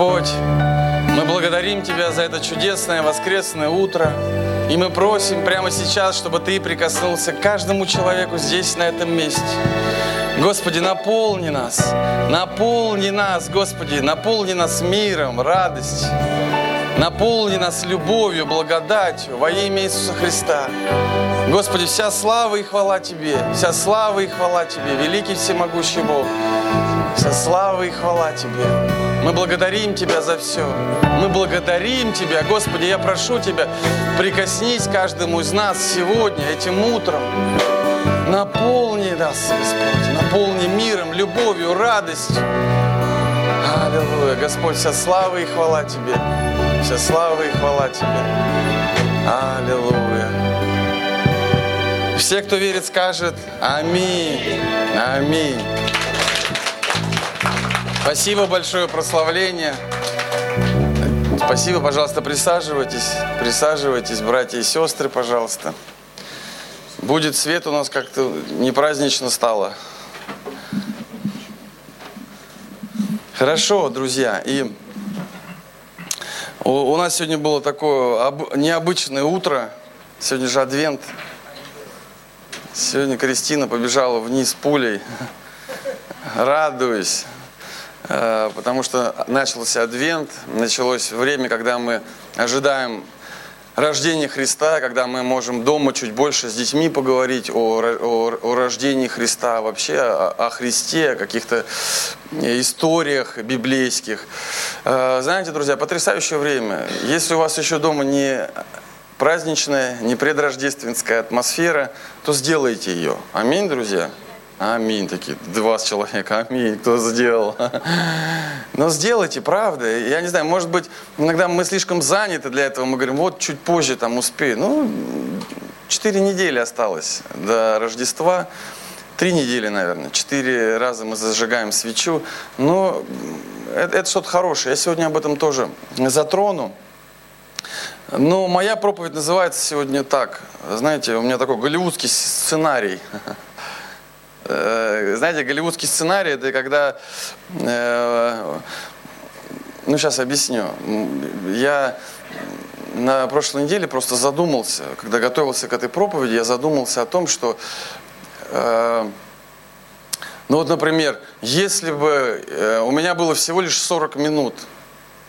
Господь, мы благодарим Тебя за это чудесное воскресное утро. И мы просим прямо сейчас, чтобы Ты прикоснулся к каждому человеку здесь, на этом месте. Господи, наполни нас, наполни нас, Господи, наполни нас миром, радостью. Наполни нас любовью, благодатью во имя Иисуса Христа. Господи, вся слава и хвала Тебе, вся слава и хвала Тебе, великий всемогущий Бог. Вся слава и хвала Тебе. Мы благодарим Тебя за все. Мы благодарим Тебя. Господи, я прошу Тебя, прикоснись каждому из нас сегодня, этим утром. Наполни нас, Господь, наполни миром, любовью, радостью. Аллилуйя. Господь, вся слава и хвала Тебе. Вся слава и хвала Тебе. Аллилуйя. Все, кто верит, скажет Аминь. Аминь. Спасибо большое прославление. Спасибо, пожалуйста, присаживайтесь. Присаживайтесь, братья и сестры, пожалуйста. Будет свет у нас как-то не празднично стало. Хорошо, друзья. И у, нас сегодня было такое об, необычное утро. Сегодня же адвент. Сегодня Кристина побежала вниз пулей. Радуюсь. Э, потому что начался адвент, началось время, когда мы ожидаем рождения Христа, когда мы можем дома чуть больше с детьми поговорить о, о, о рождении Христа, вообще о, о Христе, о каких-то историях библейских. Э, знаете, друзья, потрясающее время. Если у вас еще дома не праздничная, не предрождественская атмосфера, то сделайте ее. Аминь, друзья. Аминь. Такие 20 человек. Аминь. Кто сделал? Но сделайте, правда. Я не знаю, может быть, иногда мы слишком заняты для этого. Мы говорим, вот чуть позже там успею. Ну, 4 недели осталось до Рождества. Три недели, наверное. Четыре раза мы зажигаем свечу. Но это, это что-то хорошее. Я сегодня об этом тоже затрону. Но моя проповедь называется сегодня так. Знаете, у меня такой голливудский сценарий. Э, знаете, голливудский сценарий это когда, э, ну сейчас объясню. Я на прошлой неделе просто задумался, когда готовился к этой проповеди, я задумался о том, что, э, ну вот, например, если бы у меня было всего лишь 40 минут,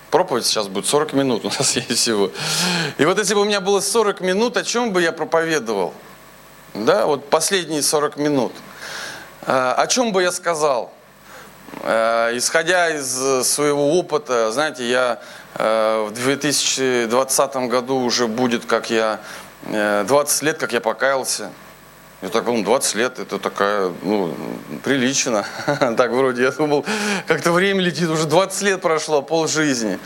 проповедь сейчас будет 40 минут у нас есть всего. И вот если бы у меня было 40 минут, о чем бы я проповедовал? Да, вот последние 40 минут – о чем бы я сказал? Э, исходя из своего опыта, знаете, я э, в 2020 году уже будет, как я, 20 лет, как я покаялся. Я так думал, 20 лет, это такая, ну, прилично. так вроде, я думал, как-то время летит, уже 20 лет прошло, пол жизни.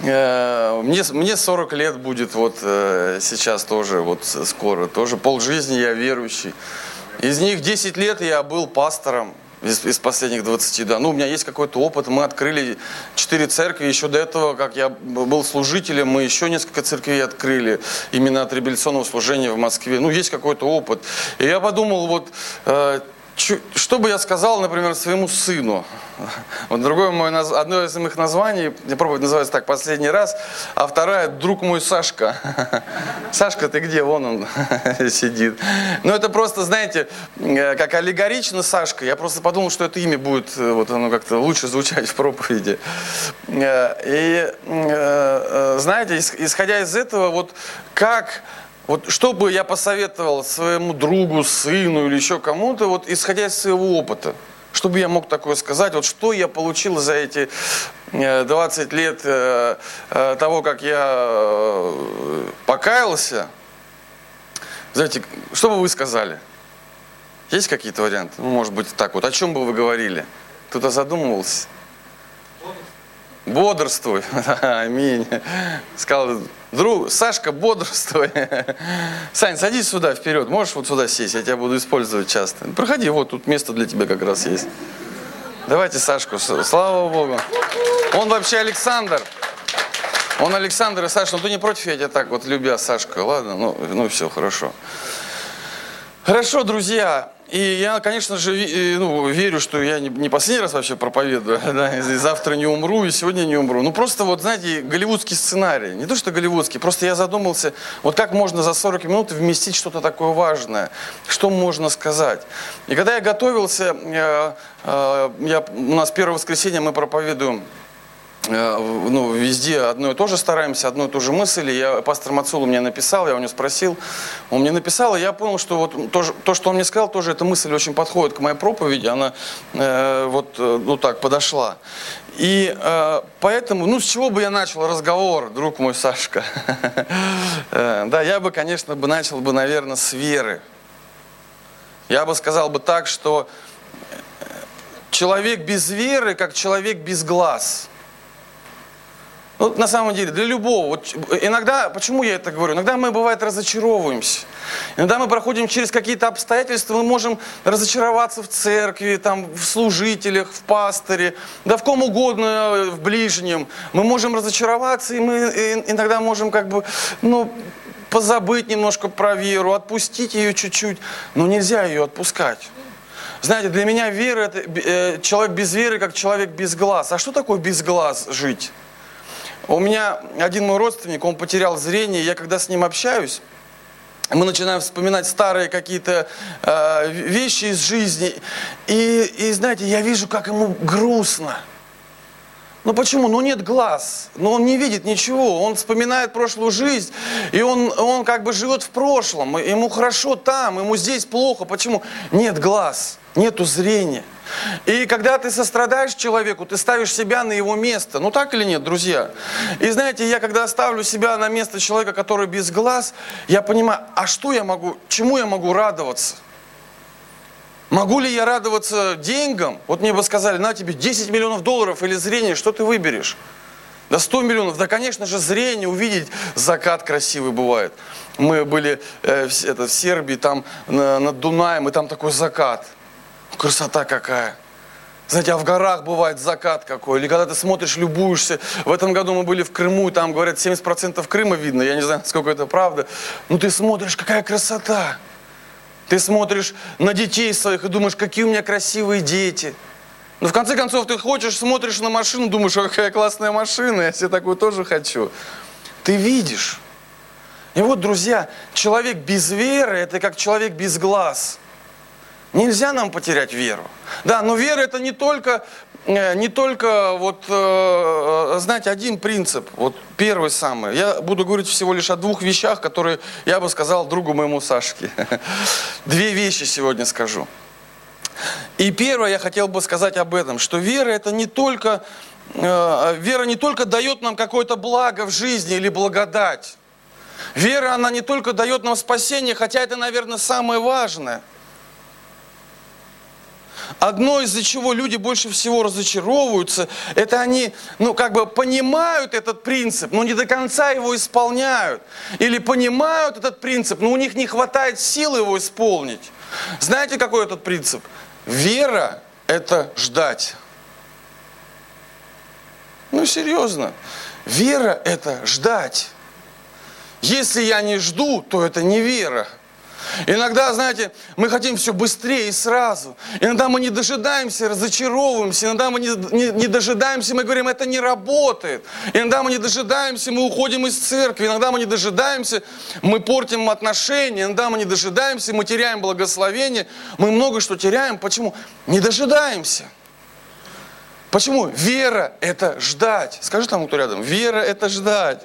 Мне, мне 40 лет будет вот сейчас тоже, вот скоро, тоже пол жизни я верующий. Из них 10 лет я был пастором из, из последних 20, да. Ну, у меня есть какой-то опыт. Мы открыли 4 церкви. Еще до этого, как я был служителем, мы еще несколько церквей открыли. Именно от революционного служения в Москве. Ну, есть какой-то опыт. И я подумал, вот э, что бы я сказал, например, своему сыну? Вот другое мое, одно из моих названий, я пробую называется так последний раз, а вторая «Друг мой Сашка». Сашка, ты где? Вон он сидит. Ну, это просто, знаете, э, как аллегорично Сашка. Я просто подумал, что это имя будет, э, вот оно как-то лучше звучать в проповеди. Э, и, знаете, исходя из этого, вот как вот что бы я посоветовал своему другу, сыну или еще кому-то, вот исходя из своего опыта, что бы я мог такое сказать, вот что я получил за эти 20 э, лет э, э, того, как я покаялся, знаете, что бы вы сказали? Есть какие-то варианты? Ну, может быть, так вот. О чем бы вы говорили? Кто-то задумывался? Бодрствуй. Аминь. Сказал, друг, Сашка, бодрствуй. Сань, садись сюда вперед. Можешь вот сюда сесть, я тебя буду использовать часто. Проходи, вот тут место для тебя как раз есть. Давайте Сашку, слава Богу. Он вообще Александр. Он Александр и Саша, ну ты не против, я тебя так вот любя, Сашка, ладно? Ну, ну все, хорошо. Хорошо, друзья. И я, конечно же, ну, верю, что я не, последний раз вообще проповедую, да, и завтра не умру, и сегодня не умру. Ну, просто вот, знаете, голливудский сценарий. Не то, что голливудский, просто я задумался, вот как можно за 40 минут вместить что-то такое важное, что можно сказать. И когда я готовился, я, э, я, у нас первое воскресенье мы проповедуем Э, ну, везде одно и то же стараемся, одно и то же мысль. Я, пастор Мацулу мне написал, я у него спросил, он мне написал, и я понял, что вот то, то, что он мне сказал, тоже эта мысль очень подходит к моей проповеди, она э, вот э, ну так подошла. И э, поэтому, ну с чего бы я начал разговор, друг мой Сашка? э, да, я бы, конечно, бы начал бы, наверное, с веры. Я бы сказал бы так, что человек без веры, как человек без глаз – ну, на самом деле, для любого. Вот иногда, почему я это говорю? Иногда мы, бывает, разочаровываемся. Иногда мы проходим через какие-то обстоятельства, мы можем разочароваться в церкви, там, в служителях, в пасторе, да в ком угодно, в ближнем. Мы можем разочароваться, и мы иногда можем как бы, ну, позабыть немножко про веру, отпустить ее чуть-чуть, но нельзя ее отпускать. Знаете, для меня вера – это э, человек без веры, как человек без глаз. А что такое без глаз жить? У меня один мой родственник, он потерял зрение, я когда с ним общаюсь, мы начинаем вспоминать старые какие-то э, вещи из жизни. И, и знаете, я вижу, как ему грустно. Ну почему? Ну нет глаз, но ну, он не видит ничего, он вспоминает прошлую жизнь, и он, он как бы живет в прошлом, ему хорошо там, ему здесь плохо. Почему? Нет глаз, нету зрения. И когда ты сострадаешь человеку, ты ставишь себя на его место. Ну так или нет, друзья? И знаете, я когда ставлю себя на место человека, который без глаз, я понимаю, а что я могу, чему я могу радоваться? Могу ли я радоваться деньгам? Вот мне бы сказали, на тебе 10 миллионов долларов или зрение, что ты выберешь? Да 100 миллионов, да, конечно же, зрение, увидеть закат красивый бывает. Мы были э, в, это, в Сербии, там на, над Дунаем, и там такой закат – Красота какая. Знаете, а в горах бывает закат какой. Или когда ты смотришь, любуешься. В этом году мы были в Крыму, и там, говорят, 70% Крыма видно. Я не знаю, сколько это правда. Но ты смотришь, какая красота. Ты смотришь на детей своих и думаешь, какие у меня красивые дети. Но в конце концов ты хочешь, смотришь на машину, думаешь, какая классная машина, я себе такую тоже хочу. Ты видишь. И вот, друзья, человек без веры – это как человек без глаз – Нельзя нам потерять веру. Да, но вера это не только, э, не только вот, э, э, знаете, один принцип, вот первый самый. Я буду говорить всего лишь о двух вещах, которые я бы сказал другу моему Сашке. Две вещи сегодня скажу. И первое, я хотел бы сказать об этом, что вера это не только, вера не только дает нам какое-то благо в жизни или благодать. Вера, она не только дает нам спасение, хотя это, наверное, самое важное – Одно, из-за чего люди больше всего разочаровываются, это они, ну, как бы понимают этот принцип, но не до конца его исполняют. Или понимают этот принцип, но у них не хватает силы его исполнить. Знаете, какой этот принцип? Вера – это ждать. Ну, серьезно. Вера – это ждать. Если я не жду, то это не вера. Иногда, знаете, мы хотим все быстрее и сразу. Иногда мы не дожидаемся, разочаровываемся. Иногда мы не, не, не дожидаемся, мы говорим, это не работает. Иногда мы не дожидаемся, мы уходим из церкви. Иногда мы не дожидаемся, мы портим отношения. Иногда мы не дожидаемся, мы теряем благословение. Мы много что теряем. Почему? Не дожидаемся. Почему? Вера – это ждать. Скажи там, кто рядом. Вера – это ждать.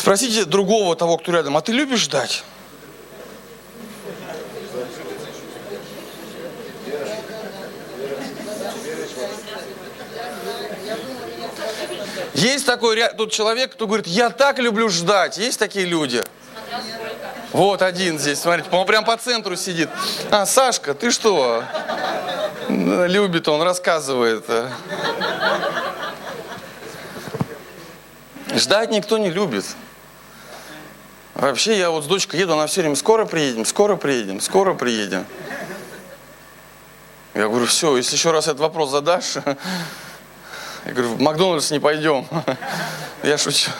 Спросите другого того, кто рядом, а ты любишь ждать? Есть такой тут человек, кто говорит, я так люблю ждать. Есть такие люди? Вот один здесь, смотрите, он прям по центру сидит. А, Сашка, ты что? Любит он, рассказывает. Ждать никто не любит. Вообще, я вот с дочкой еду, она все время, скоро приедем, скоро приедем, скоро приедем. Я говорю, все, если еще раз этот вопрос задашь, я говорю, в Макдональдс не пойдем. Я шучу.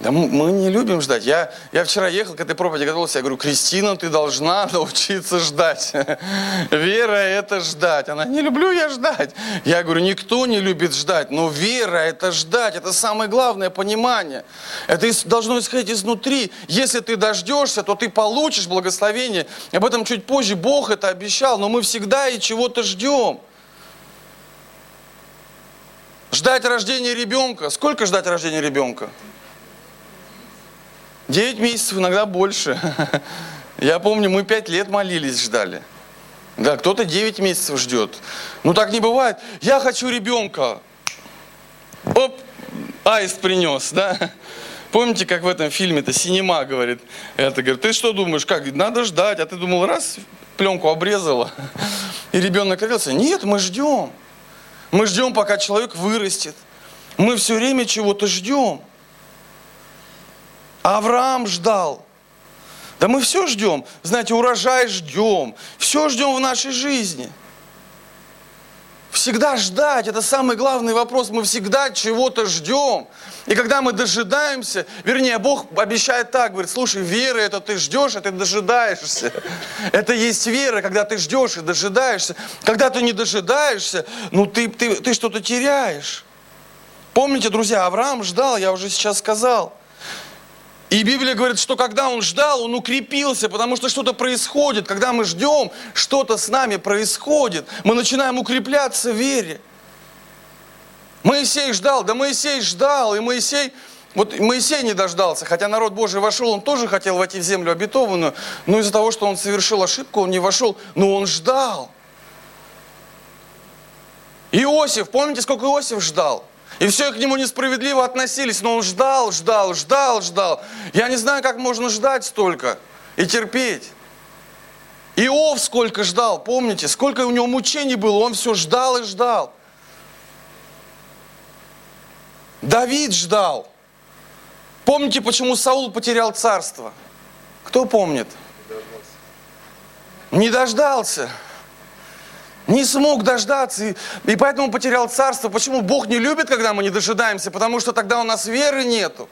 Да мы, не любим ждать. Я, я вчера ехал к этой проповеди, готовился, я говорю, Кристина, ты должна научиться ждать. Вера – это ждать. Она, не люблю я ждать. Я говорю, никто не любит ждать, но вера – это ждать. Это самое главное понимание. Это должно исходить изнутри. Если ты дождешься, то ты получишь благословение. Об этом чуть позже Бог это обещал, но мы всегда и чего-то ждем. Ждать рождения ребенка. Сколько ждать рождения ребенка? Девять месяцев, иногда больше. Я помню, мы пять лет молились, ждали. Да, кто-то 9 месяцев ждет. Ну так не бывает. Я хочу ребенка. Оп, аист принес, да? Помните, как в этом фильме-то Синема говорит, это говорит, ты что думаешь, как, надо ждать, а ты думал, раз, пленку обрезала, и ребенок родился. Нет, мы ждем. Мы ждем, пока человек вырастет. Мы все время чего-то ждем. Авраам ждал. Да мы все ждем. Знаете, урожай ждем. Все ждем в нашей жизни. Всегда ждать, это самый главный вопрос. Мы всегда чего-то ждем. И когда мы дожидаемся, вернее, Бог обещает так, говорит, слушай, вера это ты ждешь, а ты дожидаешься. Это есть вера, когда ты ждешь и дожидаешься. Когда ты не дожидаешься, ну ты, ты, ты что-то теряешь. Помните, друзья, Авраам ждал, я уже сейчас сказал. И Библия говорит, что когда он ждал, он укрепился, потому что что-то происходит. Когда мы ждем, что-то с нами происходит. Мы начинаем укрепляться в вере. Моисей ждал, да Моисей ждал, и Моисей, вот Моисей не дождался, хотя народ Божий вошел, он тоже хотел войти в землю обетованную, но из-за того, что он совершил ошибку, он не вошел, но он ждал. Иосиф, помните, сколько Иосиф ждал? И все к нему несправедливо относились, но он ждал, ждал, ждал, ждал. Я не знаю, как можно ждать столько и терпеть. Иов сколько ждал, помните, сколько у него мучений было, он все ждал и ждал. Давид ждал. Помните, почему Саул потерял царство? Кто помнит? Не дождался не смог дождаться, и, и поэтому потерял царство. Почему Бог не любит, когда мы не дожидаемся? Потому что тогда у нас веры нету.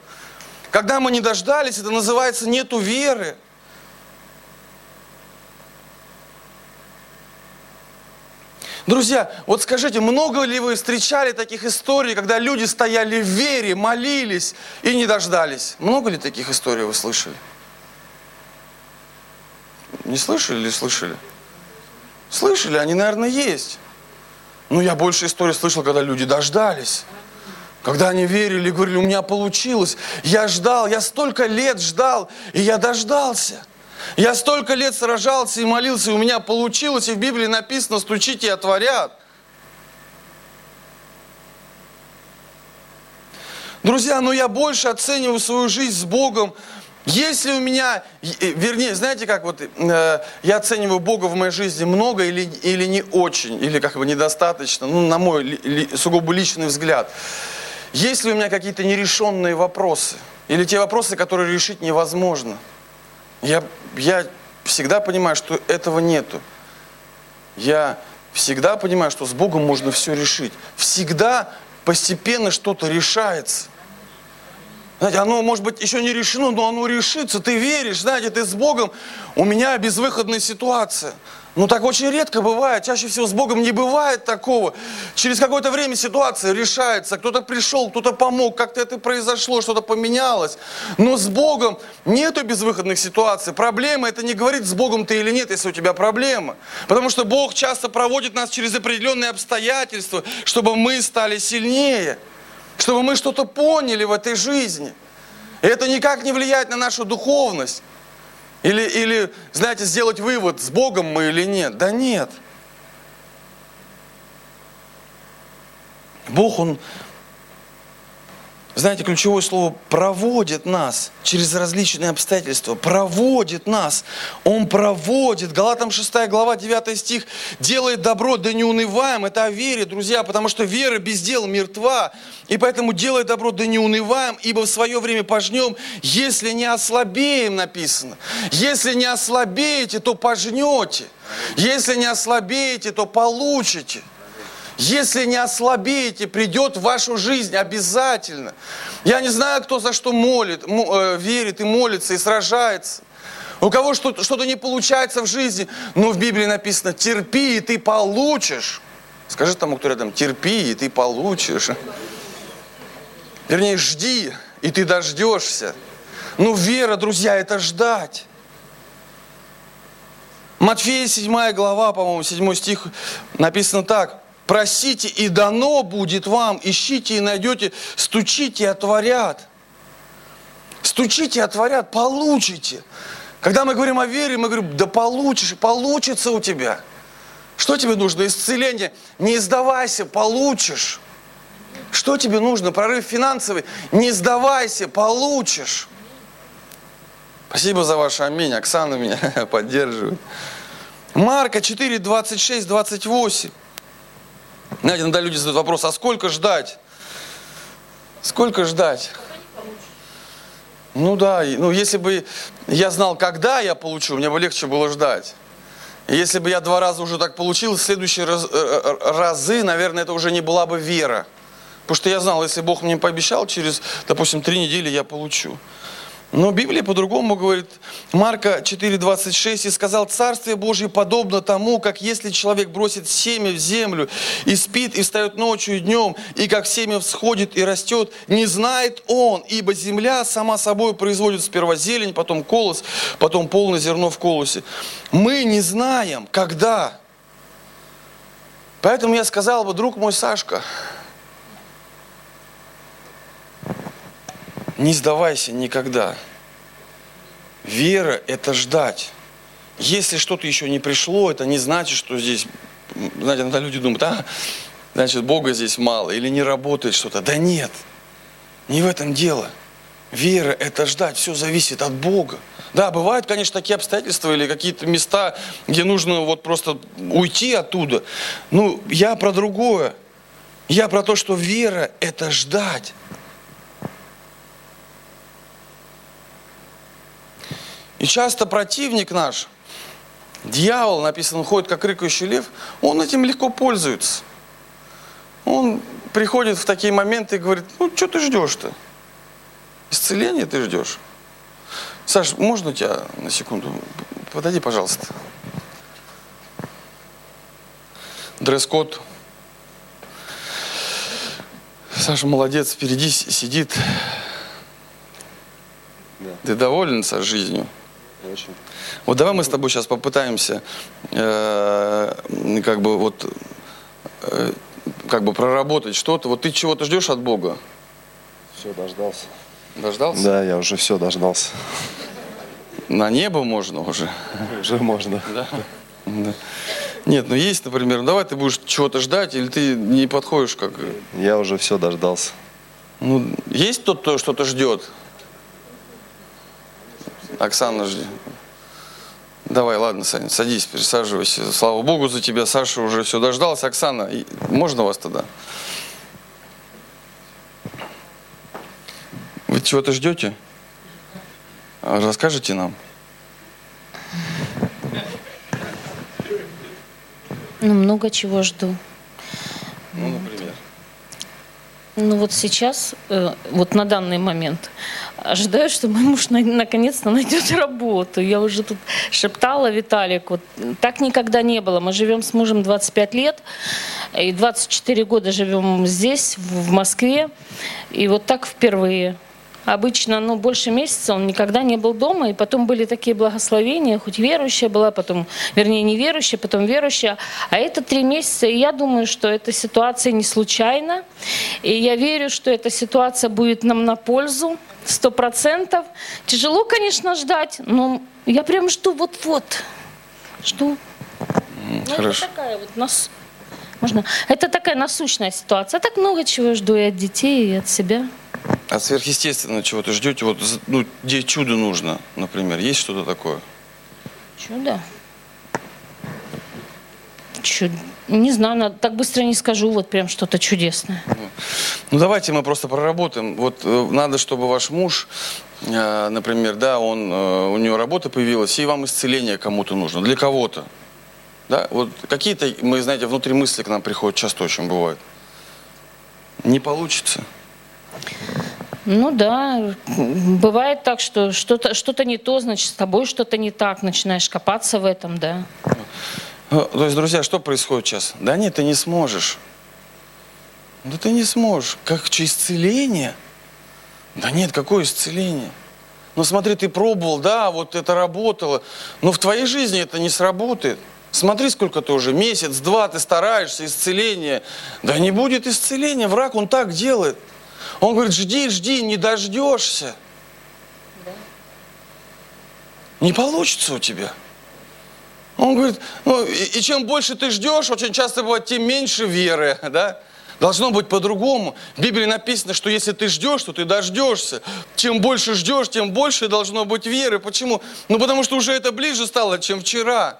Когда мы не дождались, это называется нету веры. Друзья, вот скажите, много ли вы встречали таких историй, когда люди стояли в вере, молились и не дождались? Много ли таких историй вы слышали? Не слышали или слышали? Слышали, они, наверное, есть. Но я больше историй слышал, когда люди дождались. Когда они верили, говорили, у меня получилось. Я ждал, я столько лет ждал, и я дождался. Я столько лет сражался и молился, и у меня получилось. И в Библии написано, стучите и отворят. Друзья, но я больше оцениваю свою жизнь с Богом если у меня, вернее, знаете как, вот э, я оцениваю Бога в моей жизни много или, или не очень, или как бы недостаточно, ну, на мой ли, ли, сугубо личный взгляд. Есть ли у меня какие-то нерешенные вопросы, или те вопросы, которые решить невозможно, я, я всегда понимаю, что этого нету. Я всегда понимаю, что с Богом можно все решить. Всегда постепенно что-то решается. Знаете, оно, может быть, еще не решено, но оно решится. Ты веришь, знаете, ты с Богом. У меня безвыходная ситуация. Ну, так очень редко бывает. Чаще всего с Богом не бывает такого. Через какое-то время ситуация решается. Кто-то пришел, кто-то помог, как-то это произошло, что-то поменялось. Но с Богом нету безвыходных ситуаций. Проблема это не говорит, с Богом ты или нет, если у тебя проблема. Потому что Бог часто проводит нас через определенные обстоятельства, чтобы мы стали сильнее чтобы мы что-то поняли в этой жизни. И это никак не влияет на нашу духовность. Или, или, знаете, сделать вывод, с Богом мы или нет. Да нет. Бог, Он знаете, ключевое слово проводит нас через различные обстоятельства, проводит нас. Он проводит. Галатам 6 глава 9 стих делает добро, да не унываем. Это о вере, друзья, потому что вера без дел мертва. И поэтому делай добро, да не унываем, ибо в свое время пожнем, если не ослабеем, написано. Если не ослабеете, то пожнете. Если не ослабеете, то получите. Если не ослабеете, придет в вашу жизнь обязательно. Я не знаю, кто за что молит, э, верит и молится, и сражается. У кого что-то не получается в жизни, но в Библии написано, терпи, и ты получишь. Скажи тому, кто рядом, терпи, и ты получишь. Вернее, жди, и ты дождешься. Ну, вера, друзья, это ждать. Матфея 7 глава, по-моему, 7 стих написано так. Просите, и дано будет вам, ищите и найдете, стучите и отворят. Стучите и отворят, получите. Когда мы говорим о вере, мы говорим, да получишь, получится у тебя. Что тебе нужно? Исцеление. Не сдавайся, получишь. Что тебе нужно? Прорыв финансовый. Не сдавайся, получишь. Спасибо за ваше аминь. Оксана меня поддерживает. Марка 4, 26, 28. Знаете, иногда люди задают вопрос, а сколько ждать? Сколько ждать? Ну да, ну если бы я знал, когда я получу, мне бы легче было ждать. если бы я два раза уже так получил, в следующие раз, э, э, разы, наверное, это уже не была бы вера. Потому что я знал, если Бог мне пообещал, через, допустим, три недели я получу. Но Библия по-другому говорит. Марка 4,26 «И сказал, Царствие Божье подобно тому, как если человек бросит семя в землю и спит, и встает ночью и днем, и как семя всходит и растет, не знает он, ибо земля сама собой производит сперва зелень, потом колос, потом полное зерно в колосе. Мы не знаем, когда. Поэтому я сказал бы, друг мой Сашка, Не сдавайся никогда. Вера – это ждать. Если что-то еще не пришло, это не значит, что здесь, знаете, иногда люди думают, а, значит, Бога здесь мало, или не работает что-то. Да нет, не в этом дело. Вера – это ждать, все зависит от Бога. Да, бывают, конечно, такие обстоятельства или какие-то места, где нужно вот просто уйти оттуда. Ну, я про другое. Я про то, что вера – это ждать. И часто противник наш, дьявол, написано, ходит как рыкающий лев, он этим легко пользуется. Он приходит в такие моменты и говорит, ну что ты ждешь-то? Исцеление ты ждешь? Саш, можно тебя на секунду? Подойди, пожалуйста. Дресс-код. Саша молодец, впереди сидит. Да. Ты доволен со жизнью? Очень. Вот давай мы с тобой сейчас попытаемся э, как бы вот э, как бы проработать что-то. Вот ты чего-то ждешь от Бога? Все, дождался. Дождался? Да, я уже все дождался. На небо можно уже? Уже можно. Да? да. Нет, ну есть, например, ну давай ты будешь чего-то ждать, или ты не подходишь как... Я уже все дождался. Ну, есть тот, кто что-то ждет? Оксана, жди. Давай, ладно, Саня, садись, присаживайся. Слава Богу за тебя, Саша уже все дождался. Оксана, можно вас тогда? Вы чего-то ждете? А расскажите нам. Ну, много чего жду. Ну, например. Ну вот сейчас, э, вот на данный момент, ожидаю, что мой муж наконец-то найдет работу. Я уже тут шептала Виталик, вот так никогда не было. Мы живем с мужем 25 лет, и 24 года живем здесь, в Москве, и вот так впервые. Обычно, ну, больше месяца он никогда не был дома, и потом были такие благословения, хоть верующая была, потом, вернее, неверующая, потом верующая, а это три месяца, и я думаю, что эта ситуация не случайна, и я верю, что эта ситуация будет нам на пользу, сто процентов. Тяжело, конечно, ждать, но я прям жду вот-вот, жду. Ну, Хорошо. Это такая вот нас... Можно? Это такая насущная ситуация. так много чего жду и от детей, и от себя. От сверхъестественного чего то ждете? Вот, ну, где чудо нужно, например? Есть что-то такое? Чудо? Чудо. Не знаю, так быстро не скажу, вот прям что-то чудесное. Ну, давайте мы просто проработаем. Вот э, надо, чтобы ваш муж, э, например, да, он, э, у него работа появилась, и вам исцеление кому-то нужно, для кого-то. Да? Вот какие-то, мы, знаете, внутри мысли к нам приходят, часто очень бывает. Не получится. Ну да, бывает так, что что-то что не то, значит, с тобой что-то не так, начинаешь копаться в этом, да. Ну, То есть, друзья, что происходит сейчас? Да нет, ты не сможешь. Да ты не сможешь. Как что, исцеление? Да нет, какое исцеление? Ну смотри, ты пробовал, да, вот это работало, но в твоей жизни это не сработает. Смотри, сколько ты уже, месяц, два ты стараешься, исцеление. Да не будет исцеления, враг, он так делает. Он говорит, жди, жди, не дождешься. Не получится у тебя. Он говорит, ну, и, и чем больше ты ждешь, очень часто бывает, тем меньше веры, да? Должно быть по-другому. В Библии написано, что если ты ждешь, то ты дождешься. Чем больше ждешь, тем больше должно быть веры. Почему? Ну, потому что уже это ближе стало, чем вчера.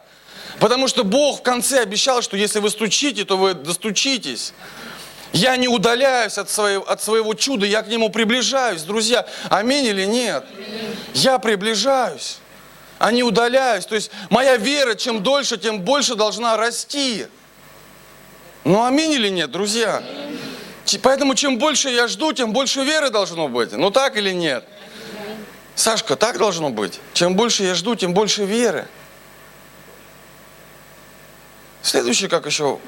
Потому что Бог в конце обещал, что если вы стучите, то вы достучитесь. Я не удаляюсь от своего, от своего чуда, я к нему приближаюсь. Друзья, аминь или нет? Я приближаюсь, не удаляюсь. То есть моя вера, чем дольше, тем больше должна расти. Ну аминь или нет, друзья? Поэтому чем больше я жду, тем больше веры должно быть. Ну так или нет? Сашка, так должно быть. Чем больше я жду, тем больше веры. Следующее, как еще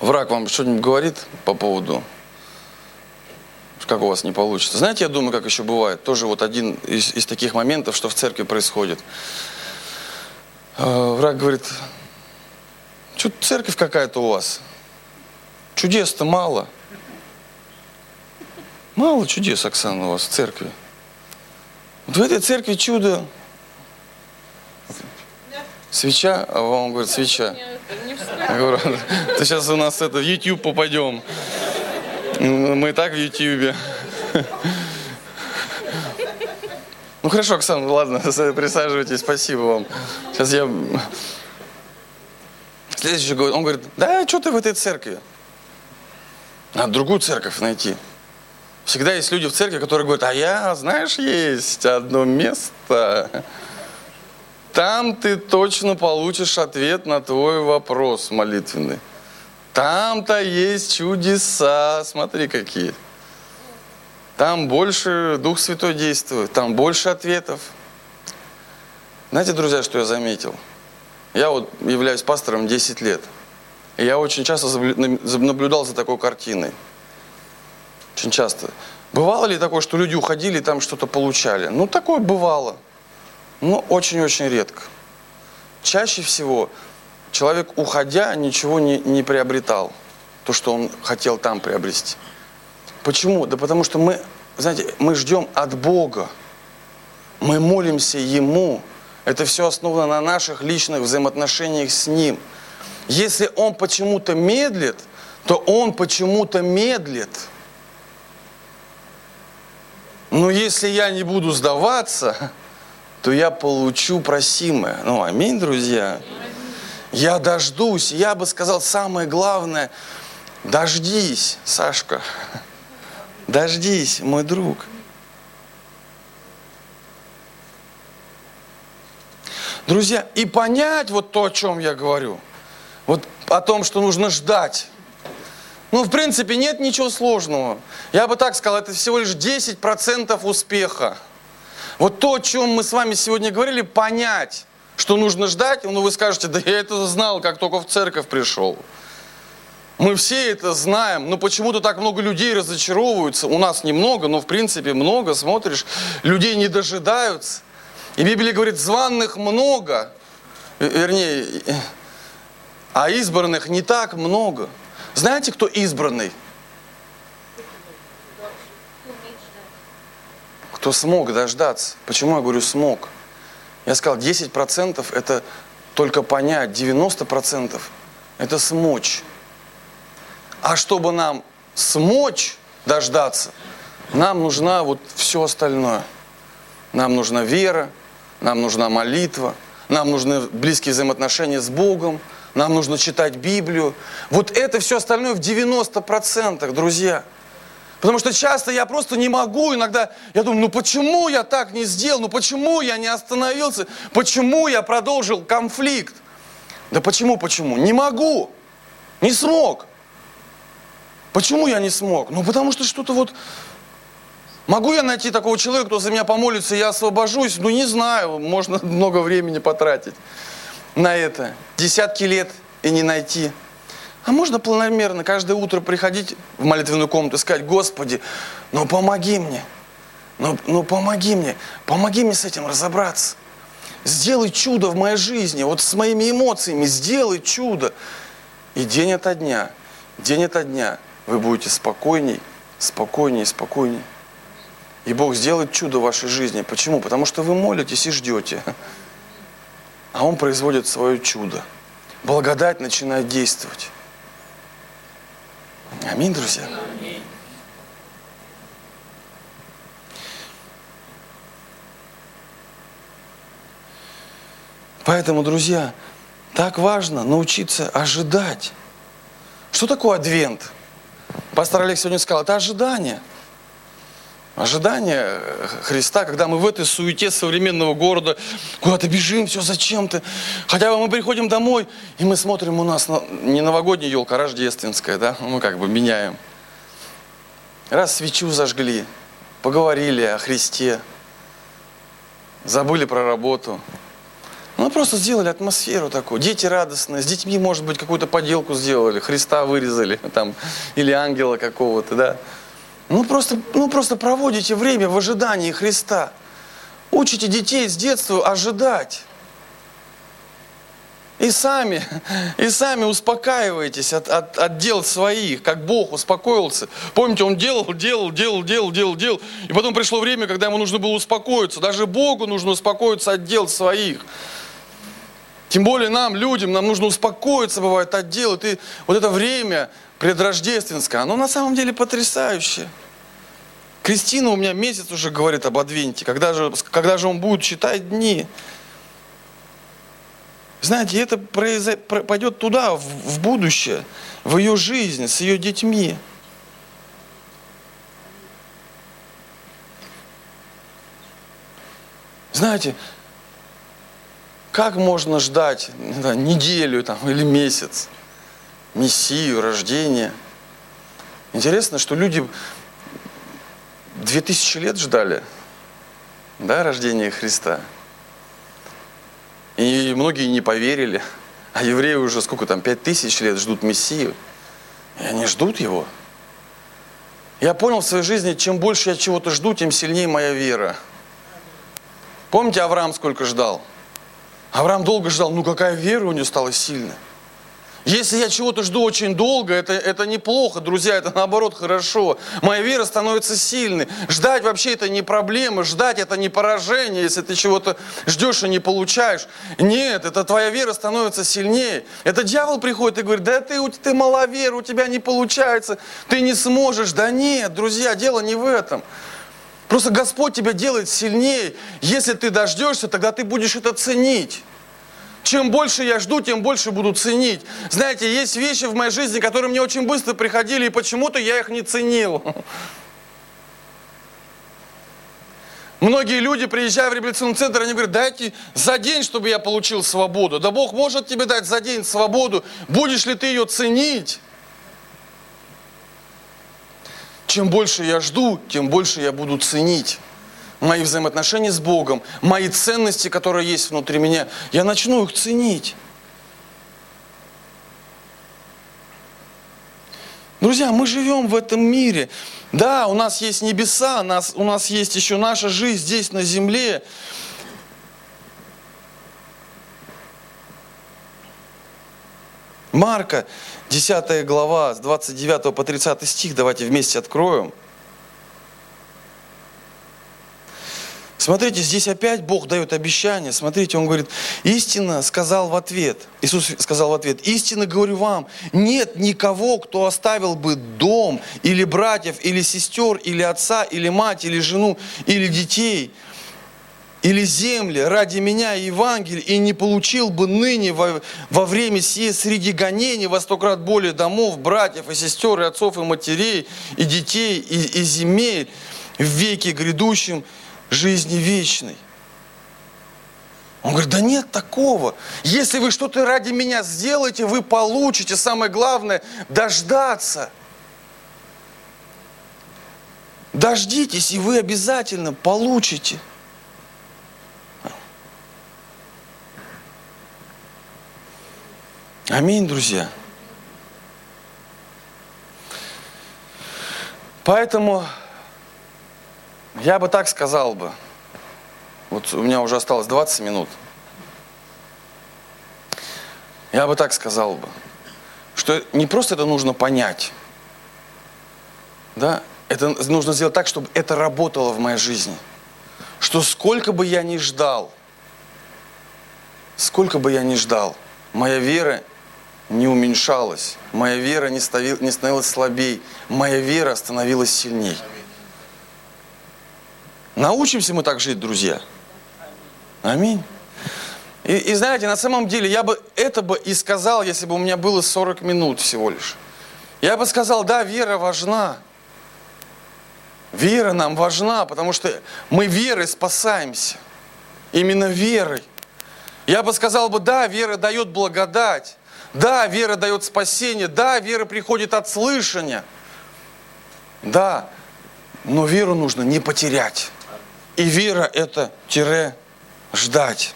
враг вам что-нибудь говорит по поводу, как у вас не получится. Знаете, я думаю, как еще бывает, тоже вот один из, из таких моментов, что в церкви происходит. Э, Враг говорит, что церковь какая-то у вас, чудес-то мало. Мало чудес, Оксана, у вас в церкви. Вот в этой церкви чудо. Свеча, а вам говорит, свеча. Я говорю, ты сейчас у нас это, в YouTube попадем. Мы и так в YouTube. Ну хорошо, Оксана, ладно, присаживайтесь, спасибо вам. Сейчас я... Следующий говорит, он говорит, да, что ты в этой церкви? Надо другую церковь найти. Всегда есть люди в церкви, которые говорят, а я, знаешь, есть одно место. Там ты точно получишь ответ на твой вопрос молитвенный. Там-то есть чудеса, смотри какие. Там больше Дух Святой действует, там больше ответов. Знаете, друзья, что я заметил? Я вот являюсь пастором 10 лет. И я очень часто наблюдал за такой картиной. Очень часто. Бывало ли такое, что люди уходили и там что-то получали? Ну, такое бывало. Но очень-очень редко. Чаще всего человек, уходя, ничего не, не приобретал. То, что он хотел там приобрести. Почему? Да потому что мы, знаете, мы ждем от Бога. Мы молимся Ему. Это все основано на наших личных взаимоотношениях с Ним. Если Он почему-то медлит, то Он почему-то медлит. Но если я не буду сдаваться, то я получу просимое. Ну, аминь, друзья. Я дождусь. Я бы сказал, самое главное, дождись, Сашка. Дождись, мой друг. Друзья, и понять вот то, о чем я говорю, вот о том, что нужно ждать. Ну, в принципе, нет ничего сложного. Я бы так сказал, это всего лишь 10% успеха. Вот то, о чем мы с вами сегодня говорили, понять, что нужно ждать, ну, вы скажете, да я это знал, как только в церковь пришел. Мы все это знаем, но почему-то так много людей разочаровываются. У нас немного, но в принципе много, смотришь, людей не дожидаются. И Библия говорит, званных много, Э, вернее, а избранных не так много. Знаете, кто избранный? Кто смог дождаться. Почему я говорю смог? Я сказал, 10% это только понять, 90% это смочь. А чтобы нам смочь дождаться, нам нужна вот все остальное. Нам нужна вера, нам нужна молитва, нам нужны близкие взаимоотношения с Богом, нам нужно читать Библию. Вот это все остальное в 90%, друзья. Потому что часто я просто не могу, иногда я думаю, ну почему я так не сделал, ну почему я не остановился, почему я продолжил конфликт? Да почему, почему? Не могу, не смог. Почему я не смог? Ну потому что что-то вот... Могу я найти такого человека, кто за меня помолится, и я освобожусь? Ну не знаю, можно много времени потратить на это. Десятки лет и не найти. А можно планомерно каждое утро приходить в молитвенную комнату и сказать, Господи, ну помоги мне, ну, ну помоги мне, помоги мне с этим разобраться. Сделай чудо в моей жизни, вот с моими эмоциями, сделай чудо. И день ото дня, день ото дня вы будете спокойней, спокойней, спокойней. И Бог сделает чудо в вашей жизни. Почему? Потому что вы молитесь и ждете. А Он производит свое чудо. Благодать начинает действовать. Аминь, друзья. Поэтому, друзья, так важно научиться ожидать. Что такое адвент? Пастор Олег сегодня сказал, это ожидание. Ожидание Христа, когда мы в этой суете современного города куда-то бежим, все зачем-то. Хотя бы мы приходим домой, и мы смотрим, у нас не новогодняя елка, а рождественская, да, мы как бы меняем. Раз свечу зажгли, поговорили о Христе, забыли про работу. Ну, просто сделали атмосферу такую. Дети радостные, с детьми, может быть, какую-то поделку сделали, Христа вырезали там, или ангела какого-то, да. Ну просто, ну просто проводите время в ожидании Христа. Учите детей с детства ожидать. И сами, и сами успокаиваетесь от, от, от дел своих, как Бог успокоился. Помните, Он делал, делал, делал, делал, делал, делал. И потом пришло время, когда ему нужно было успокоиться. Даже Богу нужно успокоиться от дел своих. Тем более нам, людям, нам нужно успокоиться, бывает, от дел. И ты, вот это время предрождественское, оно на самом деле потрясающее. Кристина у меня месяц уже говорит об Адвенте, когда же, когда же он будет считать дни. Знаете, это пойдет туда, в, в будущее, в ее жизнь, с ее детьми. Знаете, как можно ждать да, неделю там, или месяц Мессию, рождение? Интересно, что люди две тысячи лет ждали да, рождения Христа. И многие не поверили. А евреи уже сколько там, пять тысяч лет ждут Мессию. И они ждут его. Я понял в своей жизни, чем больше я чего-то жду, тем сильнее моя вера. Помните, Авраам сколько ждал? Авраам долго ждал, ну какая вера у него стала сильная. Если я чего-то жду очень долго, это, это неплохо, друзья, это наоборот хорошо. Моя вера становится сильной. Ждать вообще это не проблема, ждать это не поражение, если ты чего-то ждешь и не получаешь. Нет, это твоя вера становится сильнее. Это дьявол приходит и говорит, да ты, ты маловер, у тебя не получается, ты не сможешь. Да нет, друзья, дело не в этом. Просто Господь тебя делает сильнее. Если ты дождешься, тогда ты будешь это ценить. Чем больше я жду, тем больше буду ценить. Знаете, есть вещи в моей жизни, которые мне очень быстро приходили, и почему-то я их не ценил. Многие люди, приезжая в революционный центр, они говорят, дайте за день, чтобы я получил свободу. Да Бог может тебе дать за день свободу. Будешь ли ты ее ценить? Чем больше я жду, тем больше я буду ценить мои взаимоотношения с Богом, мои ценности, которые есть внутри меня. Я начну их ценить. Друзья, мы живем в этом мире. Да, у нас есть небеса, у нас, у нас есть еще наша жизнь здесь на земле. Марка, 10 глава, с 29 по 30 стих, давайте вместе откроем. Смотрите, здесь опять Бог дает обещание. Смотрите, Он говорит, истина сказал в ответ, Иисус сказал в ответ, истинно говорю вам, нет никого, кто оставил бы дом, или братьев, или сестер, или отца, или мать, или жену, или детей, или земли ради меня и Евангелия, и не получил бы ныне во, во время сие среди гонений во сто крат более домов, братьев и сестер, и отцов, и матерей, и детей, и, и земель в веке грядущем жизни вечной. Он говорит, да нет такого. Если вы что-то ради меня сделаете, вы получите. Самое главное – дождаться. Дождитесь, и вы обязательно получите. Аминь, друзья. Поэтому я бы так сказал бы – вот у меня уже осталось 20 минут. Я бы так сказал бы, что не просто это нужно понять, да, это нужно сделать так, чтобы это работало в моей жизни. Что сколько бы я ни ждал, сколько бы я ни ждал, моя вера не уменьшалась, моя вера не, становилась слабей, моя вера становилась сильней. Научимся мы так жить, друзья – Аминь. И, и знаете, на самом деле, я бы это бы и сказал, если бы у меня было 40 минут всего лишь. Я бы сказал, да, вера важна. Вера нам важна, потому что мы верой спасаемся. Именно верой. Я бы сказал бы, да, вера дает благодать. Да, вера дает спасение. Да, вера приходит от слышания. Да, но веру нужно не потерять. И вера это тире ждать.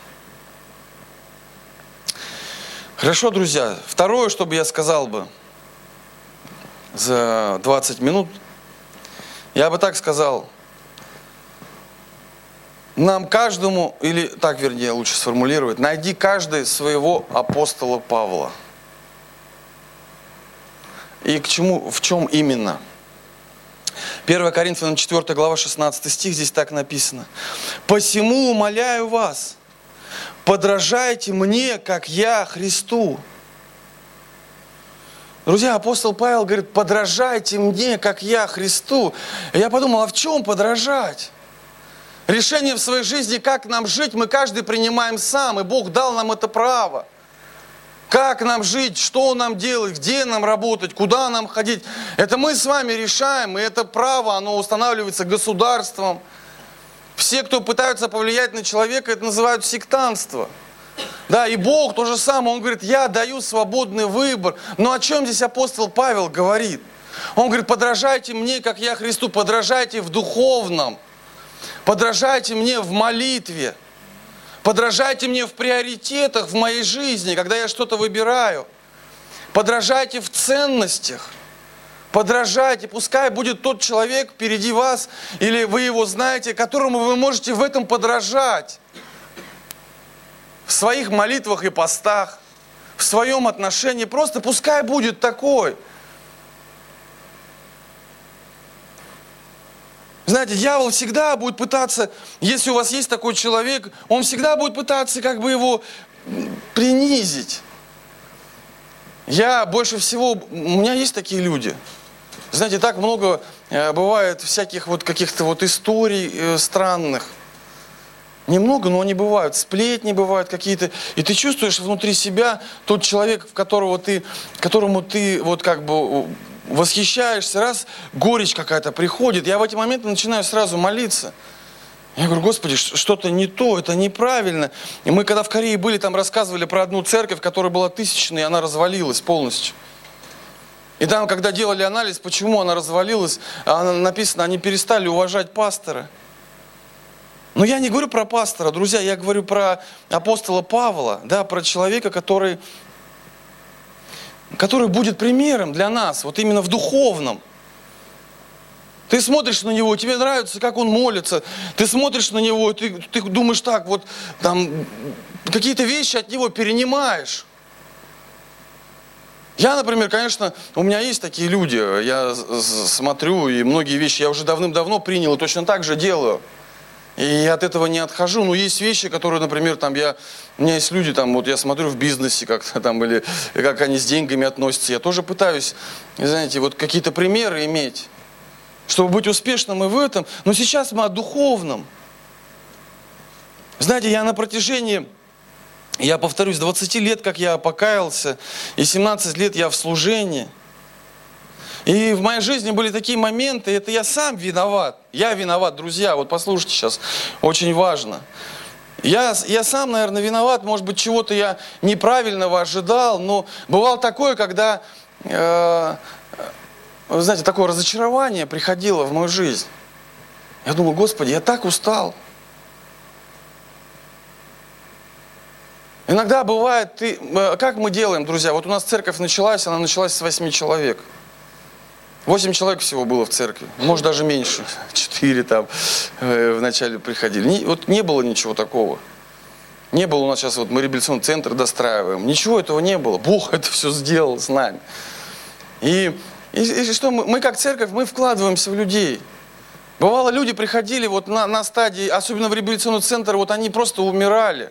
Хорошо, друзья. Второе, что бы я сказал бы за 20 минут, я бы так сказал, нам каждому, или так вернее лучше сформулировать, найди каждый своего апостола Павла. И к чему, в чем именно – 1 Коринфянам 4 глава 16 стих, здесь так написано. «Посему умоляю вас, подражайте мне, как я Христу». Друзья, апостол Павел говорит, подражайте мне, как я Христу. И я подумал, а в чем подражать? Решение в своей жизни, как нам жить, мы каждый принимаем сам, и Бог дал нам это право – как нам жить, что нам делать, где нам работать, куда нам ходить. Это мы с вами решаем, и это право, оно устанавливается государством. Все, кто пытаются повлиять на человека, это называют сектантство. Да, и Бог то же самое, Он говорит, я даю свободный выбор. Но о чем здесь апостол Павел говорит? Он говорит, подражайте мне, как я Христу, подражайте в духовном, подражайте мне в молитве. Подражайте мне в приоритетах в моей жизни, когда я что-то выбираю. Подражайте в ценностях. Подражайте, пускай будет тот человек впереди вас, или вы его знаете, которому вы можете в этом подражать. В своих молитвах и постах, в своем отношении. Просто пускай будет такой – Знаете, дьявол всегда будет пытаться, если у вас есть такой человек, он всегда будет пытаться как бы его принизить. Я больше всего, у меня есть такие люди. Знаете, так много э, бывает всяких вот каких-то вот историй э, странных. Немного, но они бывают. Сплетни бывают какие-то. И ты чувствуешь внутри себя тот человек, в которого ты, которому ты вот как бы восхищаешься, раз горечь какая-то приходит, я в эти моменты начинаю сразу молиться. Я говорю, Господи, что-то не то, это неправильно. И мы когда в Корее были, там рассказывали про одну церковь, которая была тысячной, и она развалилась полностью. И там, когда делали анализ, почему она развалилась, она, написано, они перестали уважать пастора. Но я не говорю про пастора, друзья, я говорю про апостола Павла, да, про человека, который который будет примером для нас, вот именно в духовном. Ты смотришь на него, тебе нравится, как он молится. Ты смотришь на него, ты, ты думаешь так, вот там какие-то вещи от него перенимаешь. Я, например, конечно, у меня есть такие люди, я смотрю, и многие вещи я уже давным-давно принял и точно так же делаю. И я от этого не отхожу. Но есть вещи, которые, например, там я, у меня есть люди, там, вот я смотрю в бизнесе как-то там, или как они с деньгами относятся. Я тоже пытаюсь, знаете, вот какие-то примеры иметь, чтобы быть успешным и в этом. Но сейчас мы о духовном. Знаете, я на протяжении, я повторюсь, 20 лет, как я покаялся, и 17 лет я в служении. И в моей жизни были такие моменты, это я сам виноват. Я виноват, друзья, вот послушайте сейчас, очень важно. Я, я сам, наверное, виноват, может быть, чего-то я неправильного ожидал, но бывало такое, когда, э, вы знаете, такое разочарование приходило в мою жизнь. Я думаю, Господи, я так устал. Иногда бывает, ты, э, как мы делаем, друзья, вот у нас церковь началась, она началась с восьми человек. Восемь человек всего было в церкви, может даже меньше, четыре там э, вначале приходили. Не, вот не было ничего такого. Не было у нас сейчас, вот мы реабилитационный центр достраиваем, ничего этого не было. Бог это все сделал с нами. И, и, и что мы, мы как церковь, мы вкладываемся в людей. Бывало, люди приходили вот на, на стадии, особенно в реабилитационный центр, вот они просто умирали.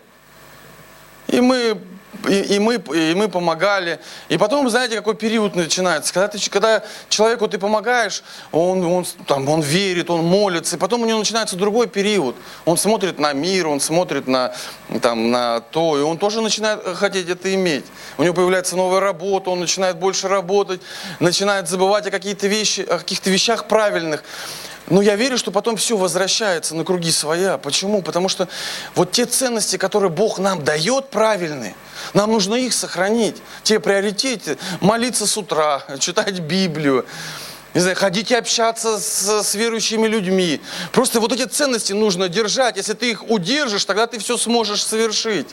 И мы, и, и, мы, и мы помогали. И потом, знаете, какой период начинается? Когда, ты, когда человеку ты помогаешь, он, он, там, он верит, он молится, и потом у него начинается другой период. Он смотрит на мир, он смотрит на, там, на то, и он тоже начинает хотеть это иметь. У него появляется новая работа, он начинает больше работать, начинает забывать о, каких-то вещи, о каких-то вещах правильных. Но я верю, что потом все возвращается на круги своя. Почему? Потому что вот те ценности, которые Бог нам дает правильные, нам нужно их сохранить. Те приоритеты, молиться с утра, читать Библию, не знаю, ходить и общаться с, с верующими людьми. Просто вот эти ценности нужно держать. Если ты их удержишь, тогда ты все сможешь совершить.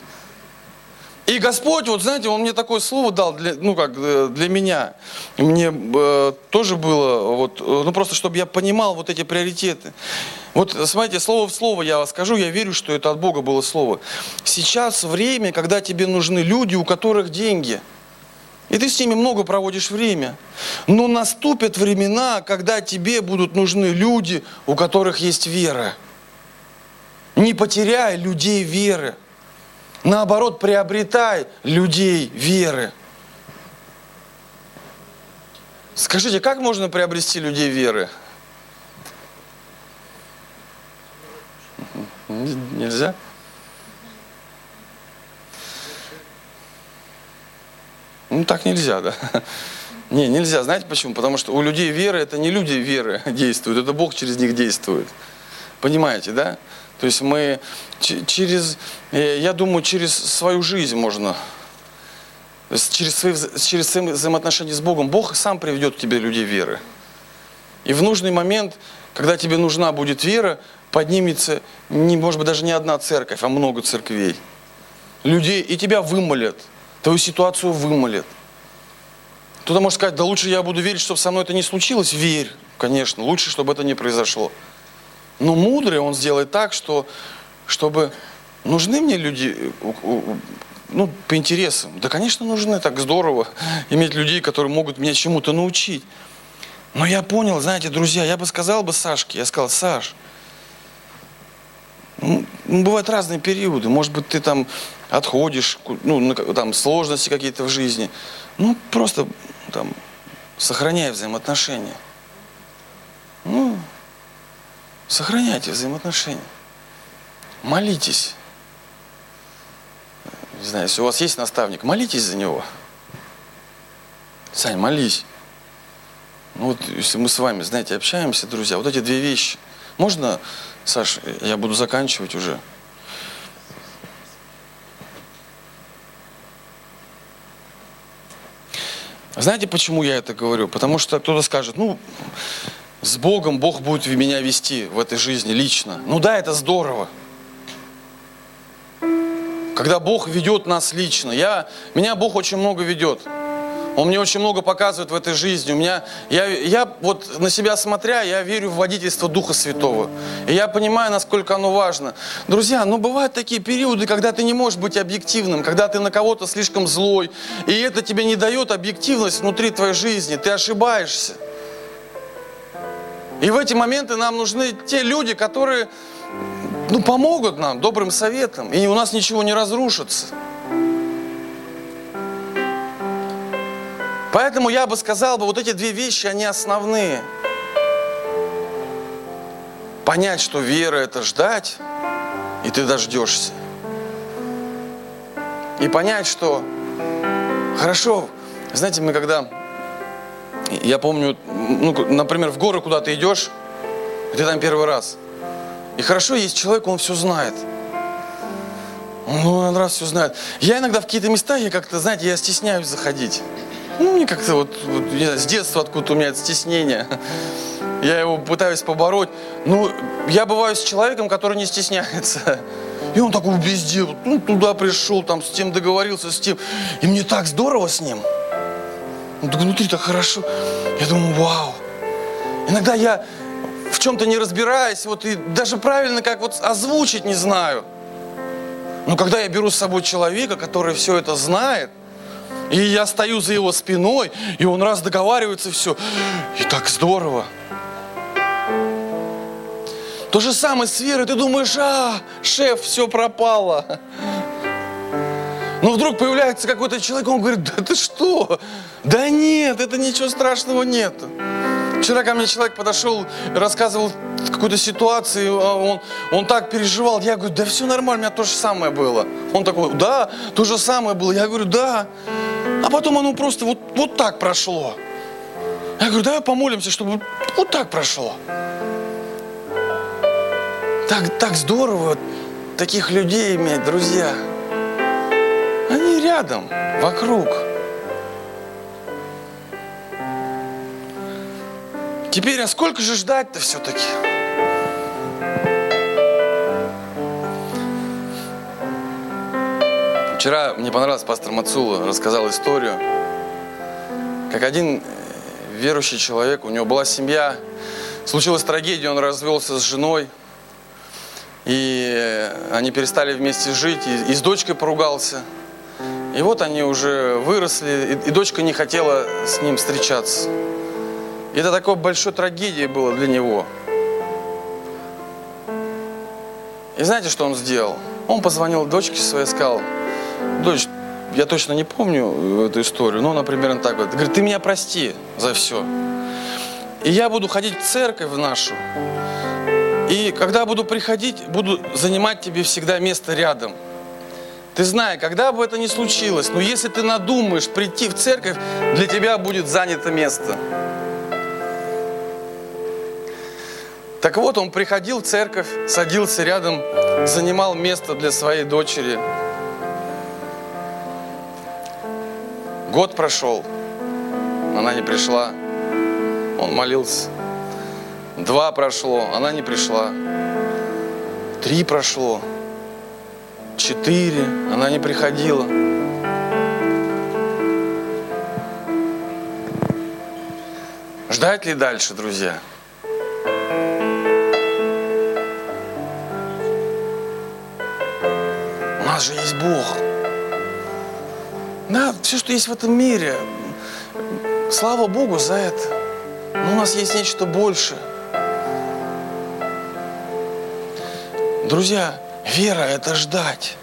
И Господь, вот знаете, Он мне такое слово дал, для, ну как, э, для меня. Мне э, тоже было, вот, э, ну просто, чтобы я понимал вот эти приоритеты. Вот, смотрите, слово в слово я вас скажу, я верю, что это от Бога было слово. Сейчас время, когда тебе нужны люди, у которых деньги. И ты с ними много проводишь время. Но наступят времена, когда тебе будут нужны люди, у которых есть вера. Не потеряй людей веры. Наоборот, приобретай людей веры. Скажите, как можно приобрести людей веры? Нельзя? Ну, так нельзя, да. Не, нельзя. Знаете почему? Потому что у людей веры, это не люди веры действуют, это Бог через них действует. Понимаете, да? То есть мы через, э, я думаю, через свою жизнь можно, через свои, через свои взаимоотношения с Богом, Бог сам приведет к тебе людей веры. И в нужный момент, когда тебе нужна будет вера, поднимется, не, может быть, даже не одна церковь, а много церквей. Людей, и тебя вымолят, твою ситуацию вымолят. Кто-то может сказать, да лучше я буду верить, чтобы со мной это не случилось. Верь, конечно, лучше, чтобы это не произошло. Но мудрый он сделает так, что, чтобы нужны мне люди, ну, по интересам. Да, конечно, нужны, так здорово иметь людей, которые могут меня чему-то научить. Но я понял, знаете, друзья, я бы сказал бы Сашке, я сказал, Саш, ну, бывают разные периоды. Может быть, ты там отходишь, ну, там сложности какие-то в жизни. Ну, просто там сохраняй взаимоотношения. Ну, Сохраняйте взаимоотношения. Молитесь. Не знаю, если у вас есть наставник, молитесь за него. Сань, молись. Ну вот, если мы с вами, знаете, общаемся, друзья, вот эти две вещи. Можно, Саш, я буду заканчивать уже. Знаете, почему я это говорю? Потому что кто-то скажет, ну, с Богом Бог будет меня вести в этой жизни лично. Ну да, это здорово. Когда Бог ведет нас лично. Я, меня Бог очень много ведет. Он мне очень много показывает в этой жизни. У меня, я, я вот на себя смотря, я верю в водительство Духа Святого. И я понимаю, насколько оно важно. Друзья, ну бывают такие периоды, когда ты не можешь быть объективным, когда ты на кого-то слишком злой, и это тебе не дает объективность внутри твоей жизни. Ты ошибаешься. И в эти моменты нам нужны те люди, которые ну, помогут нам добрым советом, и у нас ничего не разрушится. Поэтому я бы сказал, бы, вот эти две вещи, они основные. Понять, что вера – это ждать, и ты дождешься. И понять, что хорошо, знаете, мы когда, я помню, ну, например, в горы куда ты идешь, и ты там первый раз. И хорошо есть человек, он все знает. Ну, он раз все знает. Я иногда в какие-то места, я как-то, знаете, я стесняюсь заходить. Ну, мне как-то вот, вот я, с детства откуда-то у меня это стеснение. Я его пытаюсь побороть. Ну, я бываю с человеком, который не стесняется. И он такой везде, ну, туда пришел, там с тем договорился, с тем. И мне так здорово с ним. Ну, так внутри так хорошо. Я думаю, вау. Иногда я в чем-то не разбираюсь, вот и даже правильно как вот озвучить не знаю. Но когда я беру с собой человека, который все это знает, и я стою за его спиной, и он раз договаривается, все, и так здорово. То же самое с верой. Ты думаешь, а, шеф, все пропало. Но вдруг появляется какой-то человек, он говорит, да ты что? Да нет, это ничего страшного нет. Вчера ко мне человек подошел, рассказывал какую-то ситуацию, а он, он так переживал. Я говорю, да все нормально, у меня то же самое было. Он такой, да, то же самое было. Я говорю, да. А потом оно просто вот, вот так прошло. Я говорю, давай помолимся, чтобы вот так прошло. Так, так здорово таких людей иметь, друзья. Они рядом, вокруг. Теперь, а сколько же ждать-то все-таки? Вчера мне понравилось, пастор Мацула рассказал историю, как один верующий человек, у него была семья, случилась трагедия, он развелся с женой – и они перестали вместе жить, и, и с дочкой поругался. И вот они уже выросли, и, и дочка не хотела с ним встречаться. Это такой большой трагедией было для него. И знаете, что он сделал? Он позвонил дочке своей и сказал, дочь, я точно не помню эту историю, но, например, он так говорит, говорит, ты меня прости за все. И я буду ходить в церковь нашу, и когда буду приходить, буду занимать тебе всегда место рядом. Ты знаешь, когда бы это ни случилось, но если ты надумаешь прийти в церковь, для тебя будет занято место. Так вот, он приходил в церковь, садился рядом, занимал место для своей дочери. Год прошел, она не пришла, он молился. Два прошло, она не пришла. Три прошло. Четыре, она не приходила. Ждать ли дальше, друзья? Нас же есть Бог. Да, все, что есть в этом мире, слава Богу за это. Но у нас есть нечто большее – Друзья, вера – это ждать.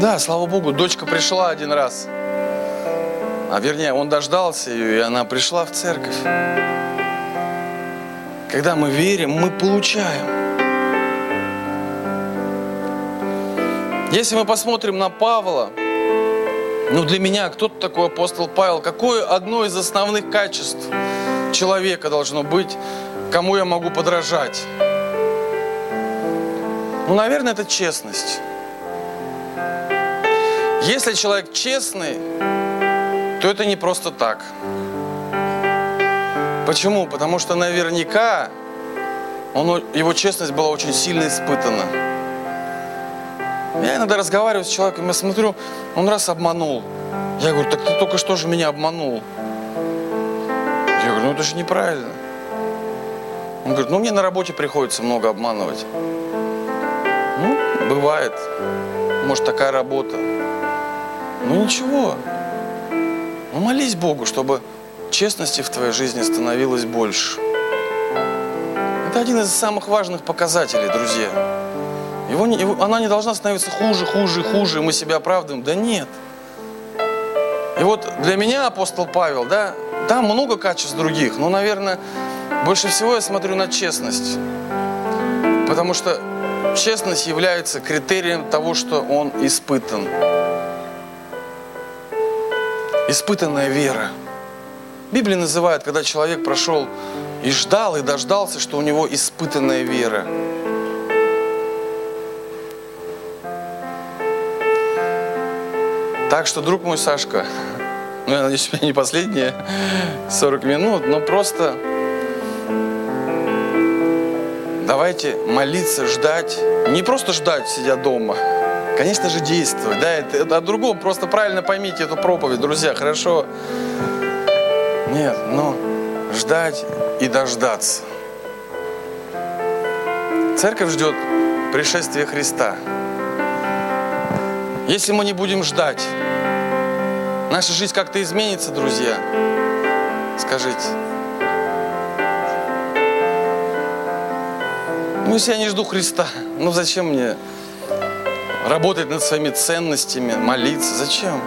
Да, слава Богу, дочка пришла один раз. А вернее, он дождался ее, и она пришла в церковь. Когда мы верим, мы получаем. Если мы посмотрим на Павла, ну для меня, кто такой апостол Павел? Какое одно из основных качеств человека должно быть, кому я могу подражать? Ну, наверное, это честность. Если человек честный, то это не просто так. Почему? Потому что наверняка он, его честность была очень сильно испытана. Я иногда разговариваю с человеком, я смотрю, он раз обманул. Я говорю, так ты только что же меня обманул. Я говорю, ну это же неправильно. Он говорит, ну мне на работе приходится много обманывать. Ну, бывает. Может, такая работа. Ну ничего. Ну молись Богу, чтобы честности в твоей жизни становилось больше. Это один из самых важных показателей, друзья. Его не, его, она не должна становиться хуже, хуже, хуже, мы себя оправдываем. Да нет. И вот для меня апостол Павел, да, там много качеств других, но, наверное, больше всего я смотрю на честность. Потому что честность является критерием того, что он испытан. Испытанная вера. Библия называет, когда человек прошел и ждал, и дождался, что у него испытанная вера. Так что, друг мой Сашка, ну, я надеюсь, у меня не последние 40 минут, но просто давайте молиться, ждать. Не просто ждать, сидя дома. Конечно же, действовать. Да, это, это о другом. Просто правильно поймите эту проповедь, друзья, хорошо? Нет, но ждать и дождаться. Церковь ждет пришествия Христа. Если мы не будем ждать, наша жизнь как-то изменится, друзья. Скажите. Ну, если я не жду Христа, ну зачем мне работать над своими ценностями, молиться? Зачем?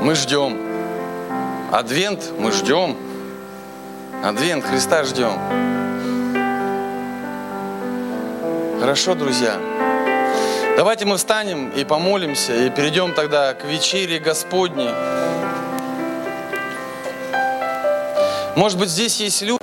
Мы ждем. Адвент мы ждем. Адвент Христа ждем. Хорошо, друзья. Давайте мы встанем и помолимся, и перейдем тогда к вечере Господней. Может быть, здесь есть люди,